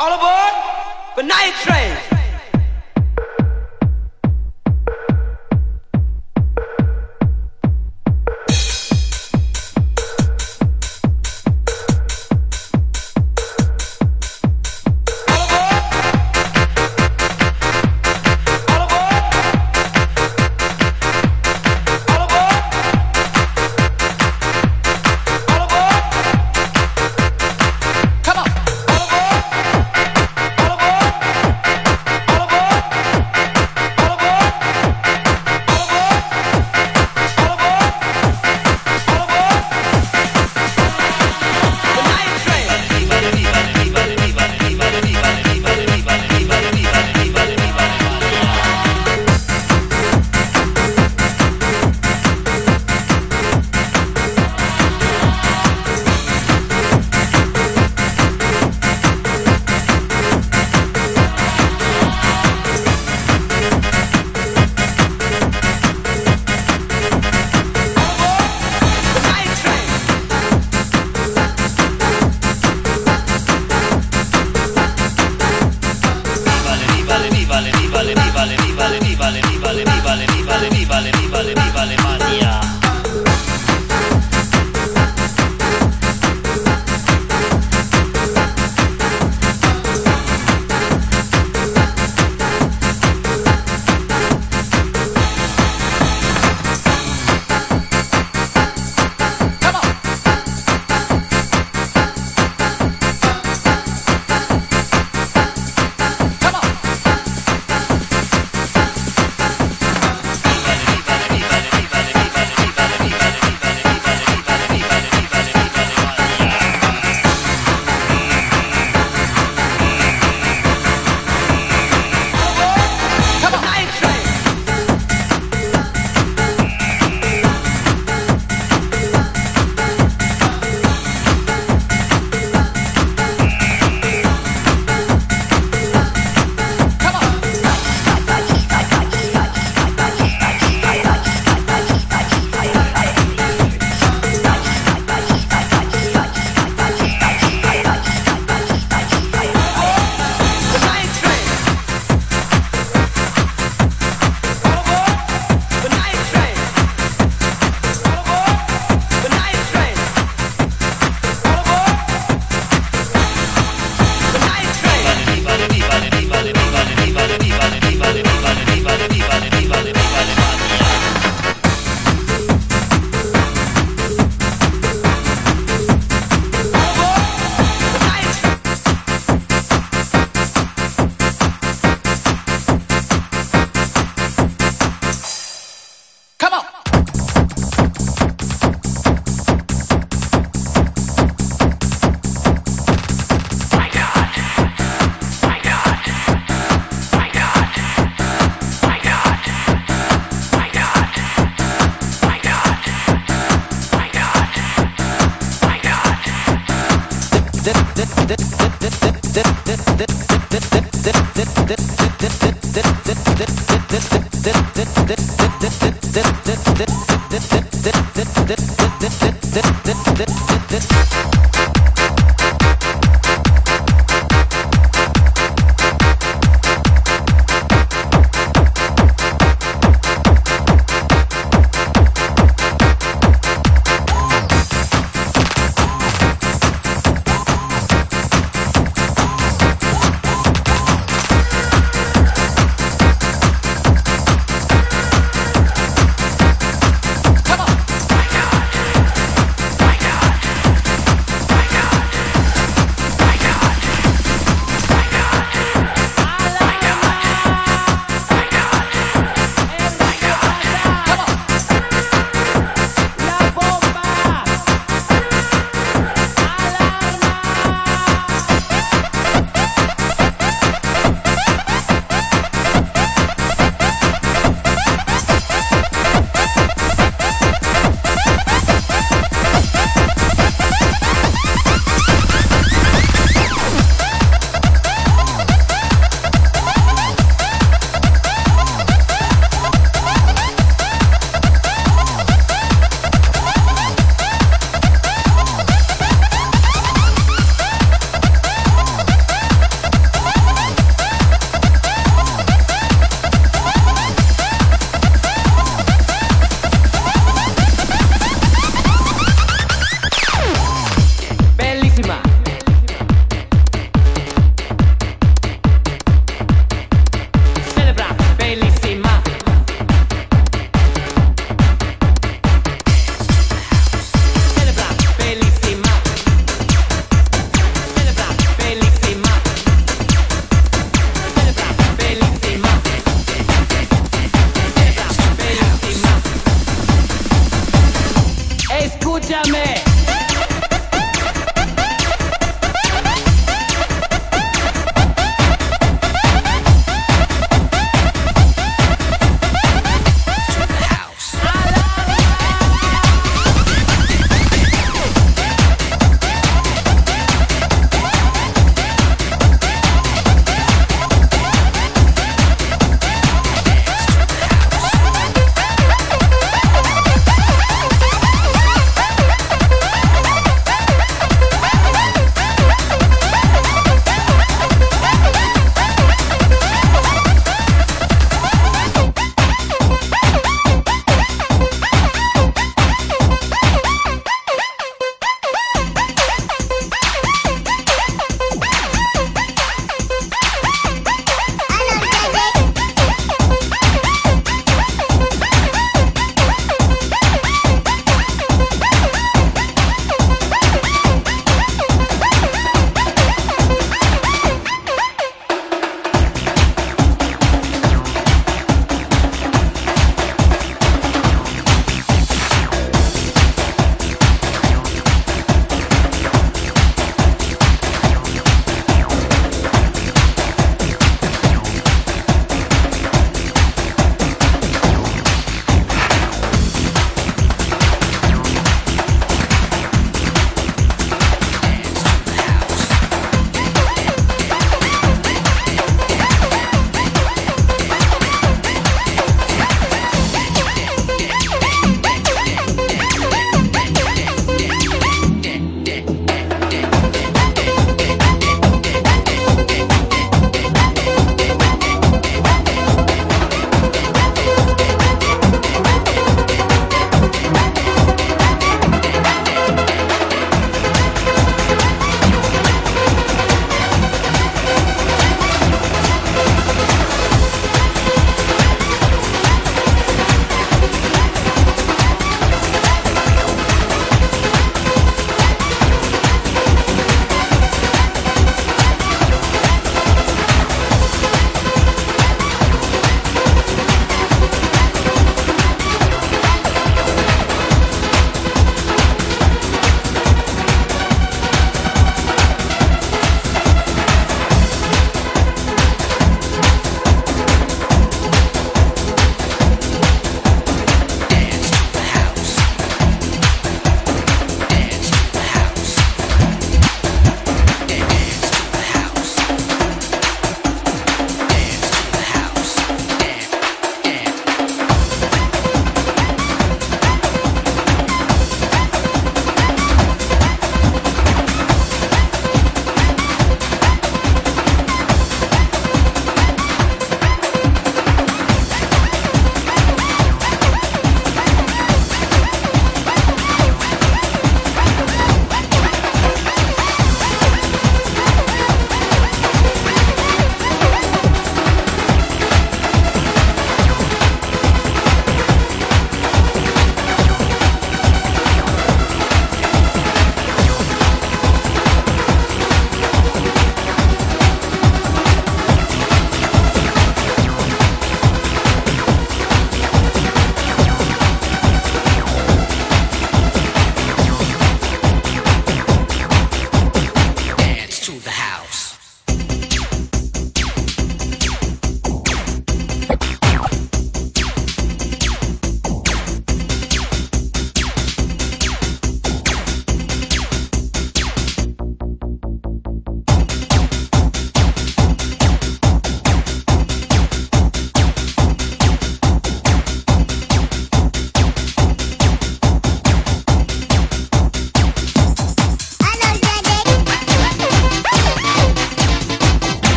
All aboard the night train.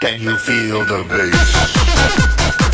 Can you feel the bass?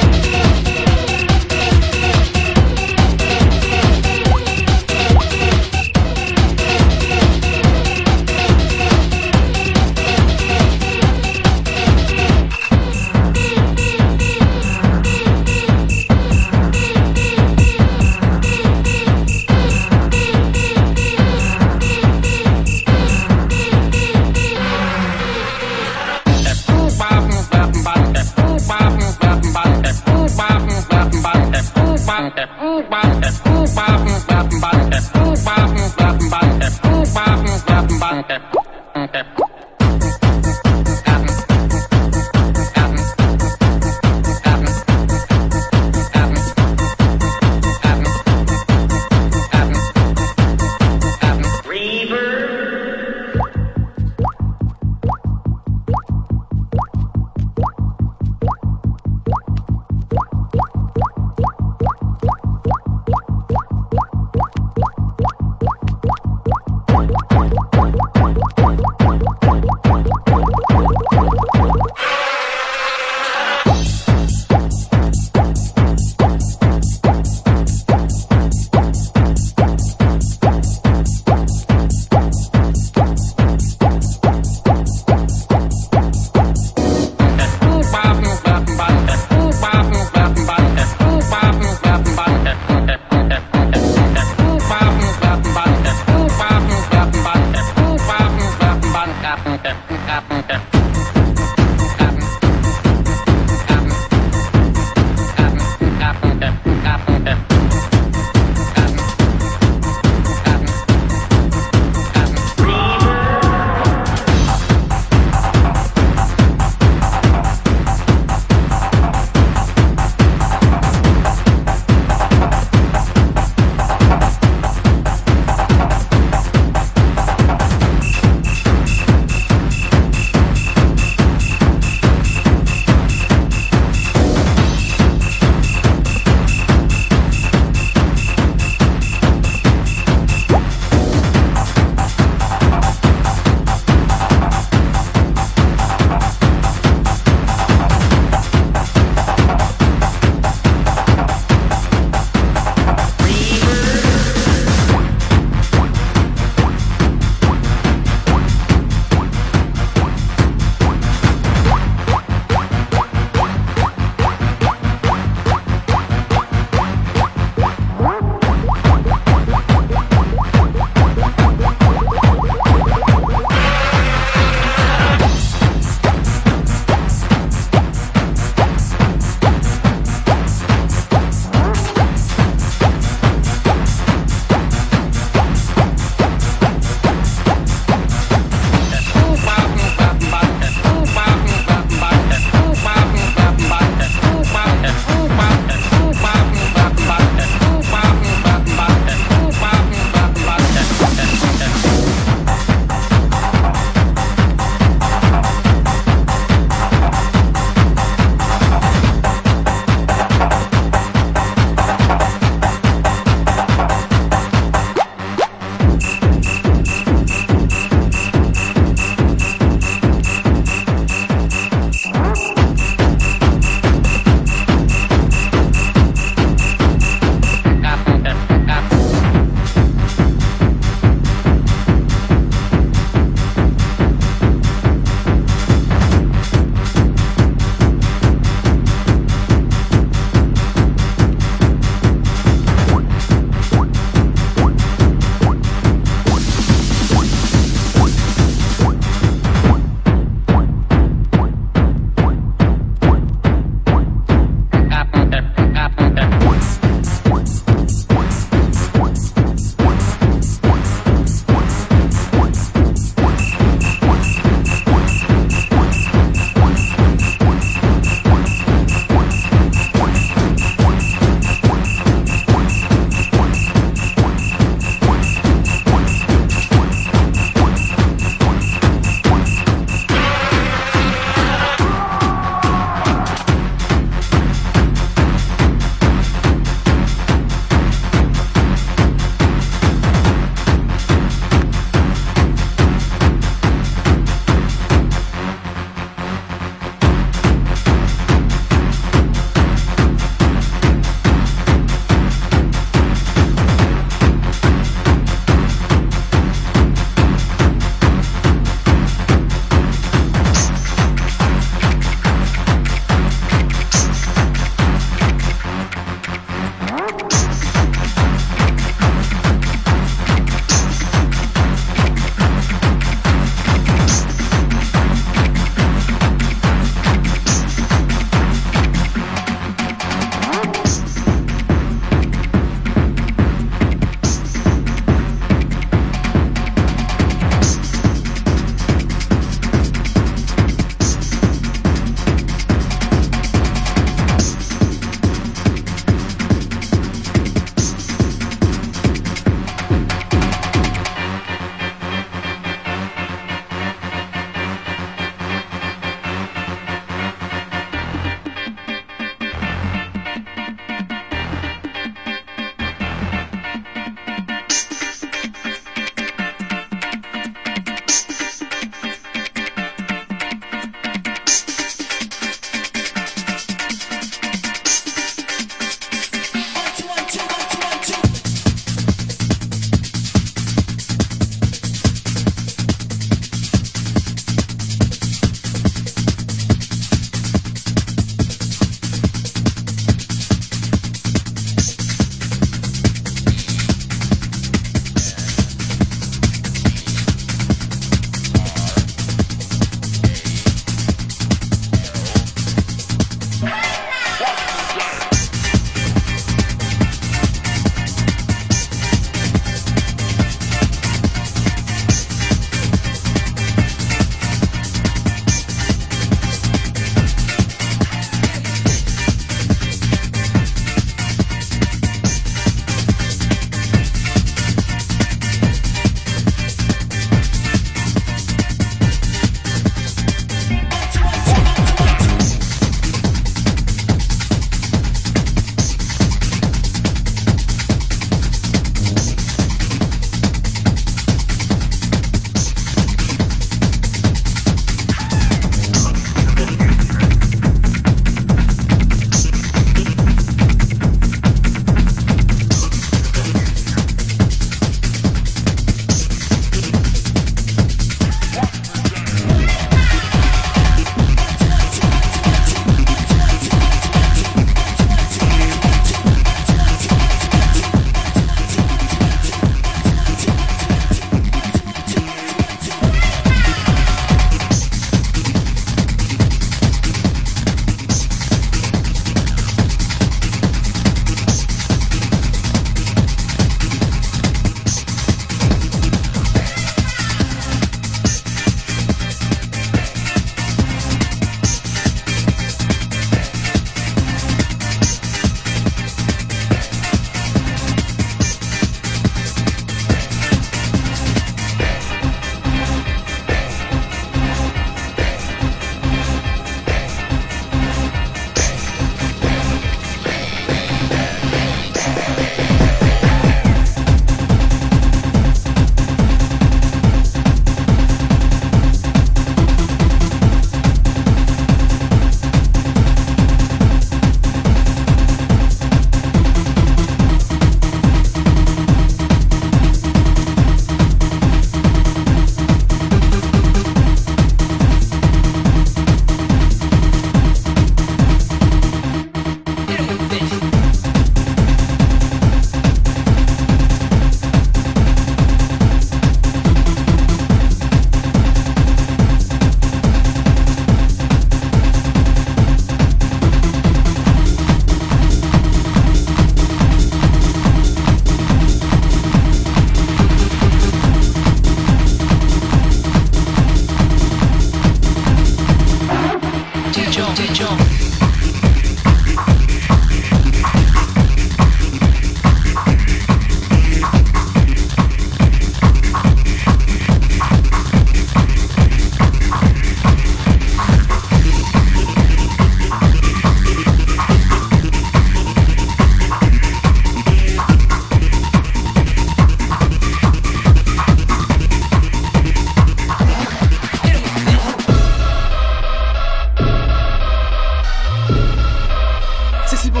si bon.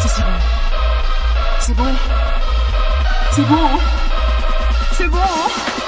C'est bon. C'est bon. C'est bon. Hein. C'est bon. Hein.